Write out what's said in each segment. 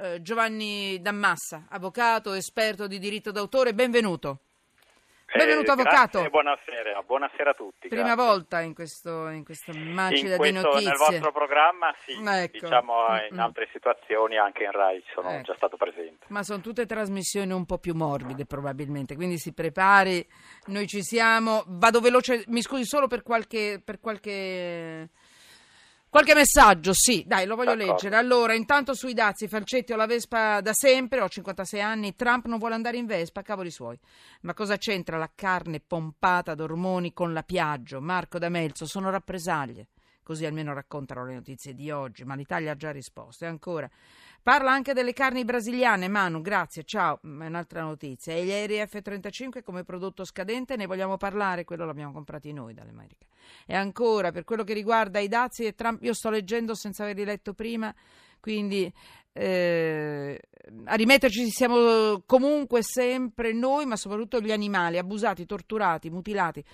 eh, Giovanni Dammassa, avvocato, esperto di diritto d'autore, benvenuto. Benvenuto eh, avvocato. Grazie, buonasera. buonasera a tutti. Prima grazie. volta in, questo, in questa macida in questo, di notizie. Nel vostro programma sì, Ecco. diciamo Mm, in mm. altre situazioni anche in RAI sono Ecco. già stato presente. Ma sono tutte trasmissioni un po' più morbide probabilmente, quindi si prepari, noi ci siamo. Vado veloce, mi scusi solo per qualche, per qualche, qualche messaggio, sì, dai, lo voglio D'accordo. leggere. Allora, intanto sui dazi, Falcetti ho la Vespa da sempre, ho 56 anni, Trump non vuole andare in Vespa, cavoli suoi. Ma cosa c'entra la carne pompata d'ormoni con la Piaggio? Marco D'Amelzo, sono rappresaglie. Così almeno raccontano le notizie di oggi, ma l'Italia ha già risposto. E ancora, parla anche delle carni brasiliane. Manu, grazie, ciao. È un'altra notizia. E gli aerei F-35 come prodotto scadente ne vogliamo parlare? Quello l'abbiamo comprati noi dall'America. E ancora, per quello che riguarda i dazi e Trump, io sto leggendo senza averli letto prima, quindi eh, a rimetterci siamo comunque sempre noi, ma soprattutto gli animali abusati, torturati, mutilati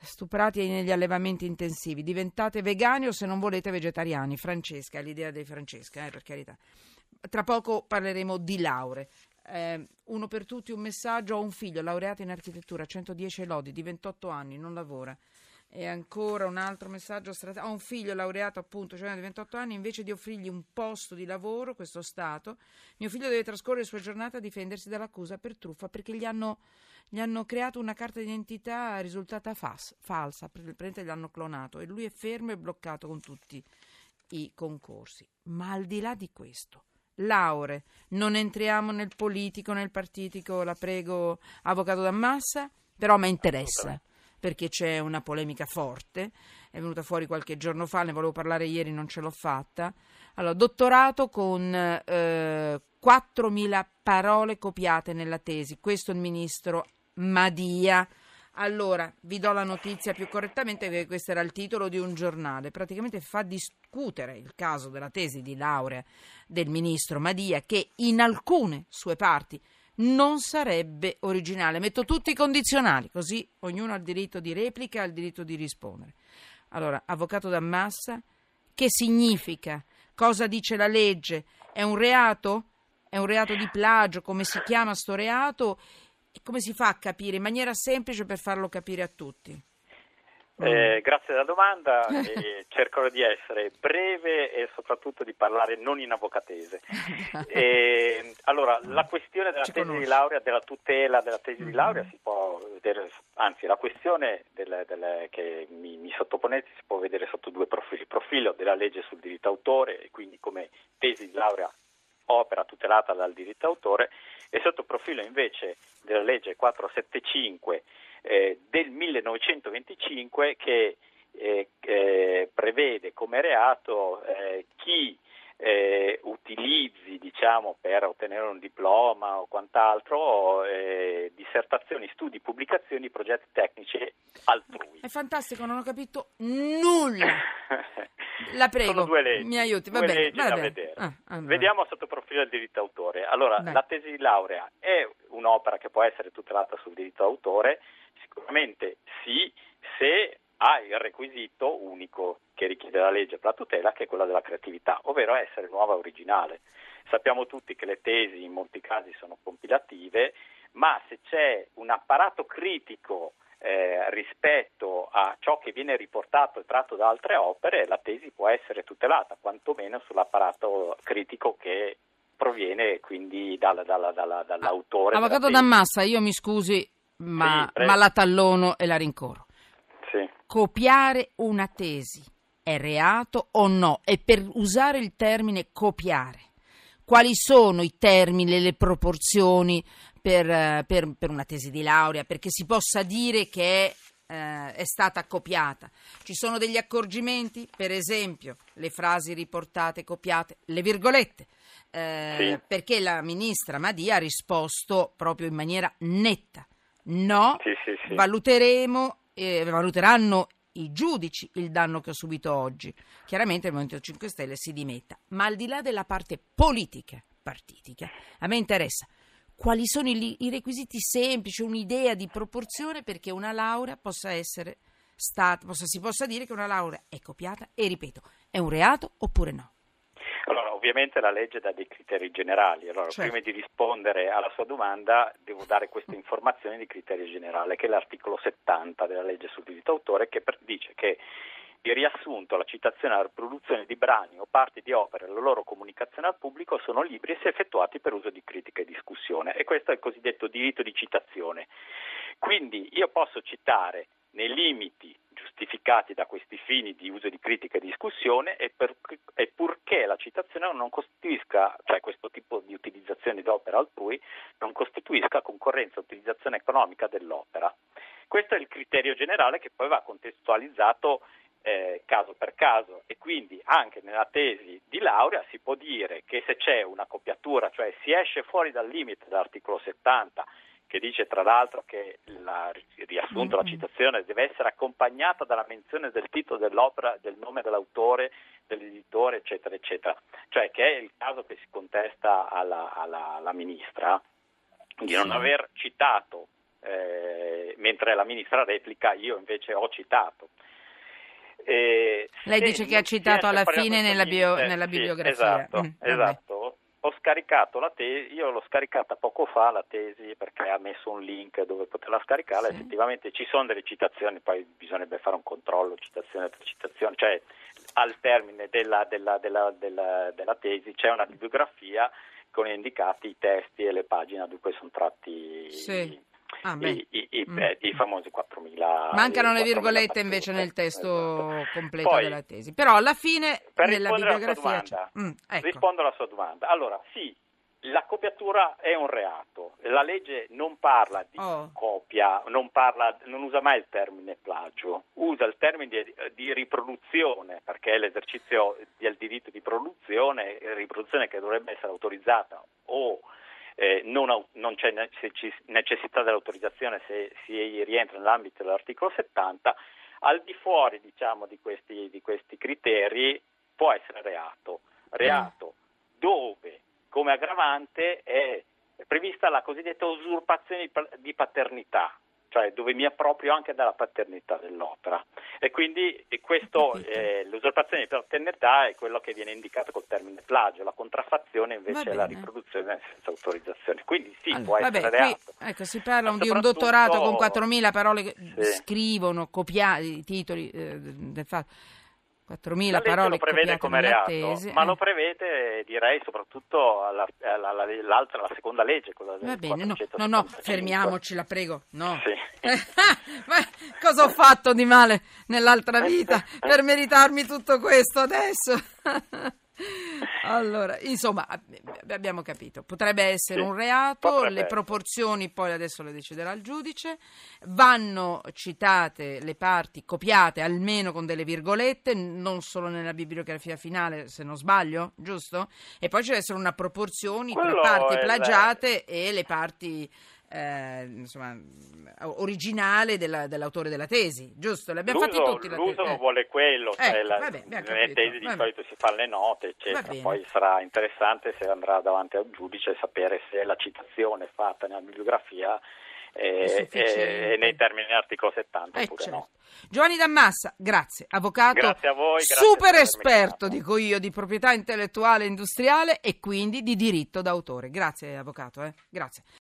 stuprati negli allevamenti intensivi. Diventate vegani o se non volete vegetariani. Francesca, l'idea di Francesca, eh, per carità. Tra poco parleremo di lauree. Eh, uno per tutti un messaggio. Ho un figlio laureato in architettura, 110 lodi, di 28 anni, non lavora. E ancora un altro messaggio. strata- Ho un figlio laureato appunto, cioè di 28 anni, invece di offrirgli un posto di lavoro, questo Stato, mio figlio deve trascorrere le sue giornate a difendersi dall'accusa per truffa perché gli hanno gli hanno creato una carta d'identità risultata fas- falsa, praticamente gli hanno clonato e lui è fermo e bloccato con tutti i concorsi. Ma al di là di questo, lauree, non entriamo nel politico, nel partitico, la prego, avvocato Dammassa, però mi interessa perché c'è una polemica forte, è venuta fuori qualche giorno fa, ne volevo parlare ieri, non ce l'ho fatta. Allora, dottorato con eh, 4.000 parole copiate nella tesi, questo il ministro Madia. Allora, vi do la notizia più correttamente perché questo era il titolo di un giornale. Praticamente fa discutere il caso della tesi di laurea del ministro Madia che in alcune sue parti non sarebbe originale. Metto tutti i condizionali, così ognuno ha il diritto di replica e ha il diritto di rispondere. Allora, avvocato Dammassa, che significa? Cosa dice la legge? È un reato? È un reato di plagio? Come si chiama sto reato? E come si fa a capire in maniera semplice per farlo capire a tutti? Eh, grazie della domanda e cercherò di essere breve e soprattutto di parlare non in avvocatese. E, allora, la questione della Ci tesi conosci. di laurea, della tutela della tesi di Mhm. laurea si può vedere, anzi la questione del- del- che mi, mi sottoponete si può vedere sotto due profili. Il profilo della legge sul diritto d'autore e quindi come tesi di laurea opera tutelata dal diritto d'autore e sotto il profilo invece della legge 475 eh, del 1925 che eh, eh, prevede come reato eh, chi eh, utilizzi diciamo, per ottenere un diploma o quant'altro eh, dissertazioni, studi, pubblicazioni, progetti tecnici altrui. È fantastico, non ho capito nulla. La prego, leggi, mi aiuti, va due bene, leggi va da bene. vedere. Ah, allora. Vediamo sotto il profilo del diritto d'autore. Allora, Vai. la tesi di laurea è un'opera che può essere tutelata sul diritto d'autore? Sicuramente sì, se ha il requisito unico che richiede la legge per la tutela, che è quella della creatività, ovvero essere nuova e originale. Sappiamo tutti che le tesi in molti casi sono compilative, ma se c'è un apparato critico eh, rispetto a ciò che viene riportato e tratto da altre opere, la tesi può essere tutelata, quantomeno sull'apparato critico che proviene quindi dal- dalla- dalla- dall'autore. Avvocato. Dammassa, io mi scusi, ma, Sì, ma la tallono e la rincorro. Copiare una tesi è reato o no? E per usare il termine copiare, quali sono i termini e le proporzioni per, eh, per- per una tesi di laurea perché si possa dire che è, eh, è stata copiata? Ci sono degli accorgimenti, per esempio le frasi riportate copiate, le virgolette. eh, Sì. Perché la ministra Madia ha risposto proprio in maniera netta. No, Sì, sì, sì. valuteremo, eh, valuteranno i giudici il danno che ho subito oggi. Chiaramente il Movimento 5 Stelle si dimetta, ma al di là della parte politica, partitica, a me interessa quali sono i, i requisiti semplici, un'idea di proporzione perché una laurea possa essere stata, possa, si possa dire che una laurea è copiata e ripeto, è un reato oppure no? Allora, ovviamente la legge dà dei criteri generali. Allora, certo. prima di rispondere alla sua domanda, devo dare queste informazioni di criteri generali, che è l'articolo 70 della legge sul diritto d'autore, che dice che il riassunto, la citazione e la riproduzione di brani o parti di opere e la loro comunicazione al pubblico sono libri se effettuati per uso di critica e discussione. E questo è il cosiddetto diritto di citazione. Quindi io posso citare nei limiti giustificati da questi fini di uso di critica e discussione e, per, e purché la citazione non costituisca, cioè questo tipo di utilizzazione d'opera altrui, non costituisca concorrenza utilizzazione economica dell'opera. Questo è il criterio generale che poi va contestualizzato eh, caso per caso e quindi anche nella tesi di laurea si può dire che se c'è una copiatura, cioè si esce fuori dal limite dell'articolo 70 che dice tra l'altro che la, riassunto, la mm-hmm. citazione deve essere accompagnata dalla menzione del titolo dell'opera, del nome dell'autore, dell'editore, eccetera, eccetera. Cioè che è il caso che si contesta alla, alla, alla ministra di non aver citato, eh, mentre la ministra replica, io invece ho citato. Eh, Lei dice che ha citato alla fine nella, bio, nella bibliografia. Sì, esatto, mm, esatto. Ho scaricato la tesi, io l'ho scaricata poco fa la tesi perché ha messo un link dove poterla scaricare, sì. effettivamente ci sono delle citazioni, poi bisognerebbe fare un controllo citazione per citazione, cioè al termine della, della, della, della tesi c'è una bibliografia con indicati i testi e le pagine da cui sono tratti sì. Ah, i, i, i, mm. i, famosi 4.000. Mancano le virgolette invece nel testo esatto. completo Poi, della tesi. Però alla fine nella bibliografia. Domanda, mm, ecco. Rispondo alla sua domanda. Allora, sì, la copiatura è un reato. La legge non parla di oh. copia, non, parla, non, usa mai il termine plagio, usa il termine di, di riproduzione, perché è l'esercizio del diritto di produzione, riproduzione che dovrebbe essere autorizzata o eh, non, non, c'è necessità dell'autorizzazione se si rientra nell'ambito dell'articolo 70, al di fuori diciamo, di, questi, di, questi, criteri può essere reato. Reato dove come aggravante è prevista la cosiddetta usurpazione di paternità, cioè dove mi approprio anche della paternità dell'opera. E quindi questo, eh, l'usurpazione di paternità è quello che viene indicato col termine plagio, la contraffazione invece è la riproduzione senza autorizzazione. Quindi sì, allora, può vabbè, essere reato. Qui, ecco, si parla di un dottorato con 4.000 parole che sì. scrivono, copiati, i titoli eh, del fatto 4.000 parole lo prevede come reato, tesi, ma eh. lo prevede direi soprattutto alla, alla, alla, l'altra, la seconda legge. Quella Va bene, no, no, no, fermiamoci, la prego. No. Sì. ma cosa ho fatto di male nell'altra vita per meritarmi tutto questo adesso? Allora, insomma, abbiamo capito, potrebbe essere un reato, potrebbe. le proporzioni poi adesso le deciderà il giudice, vanno citate le parti copiate almeno con delle virgolette, non solo nella bibliografia finale, se non sbaglio, giusto? E poi ci deve essere una proporzione tra parti plagiate la... e le parti eh, insomma, originale della, dell'autore della tesi, giusto? Le abbiamo l'uso, fatti tutti. L'uso eh. vuole quello, cioè ecco, la, vabbè, nelle tesi di solito si fanno le note, eccetera. Poi sarà interessante se andrà davanti al giudice sapere se la citazione fatta nella bibliografia e, e, nei termini dell'articolo 70 eh, certo. no. Giovanni Dammassa, grazie, avvocato grazie voi, super esperto, dico io, di proprietà intellettuale e industriale e quindi di diritto d'autore. Grazie avvocato, eh? grazie.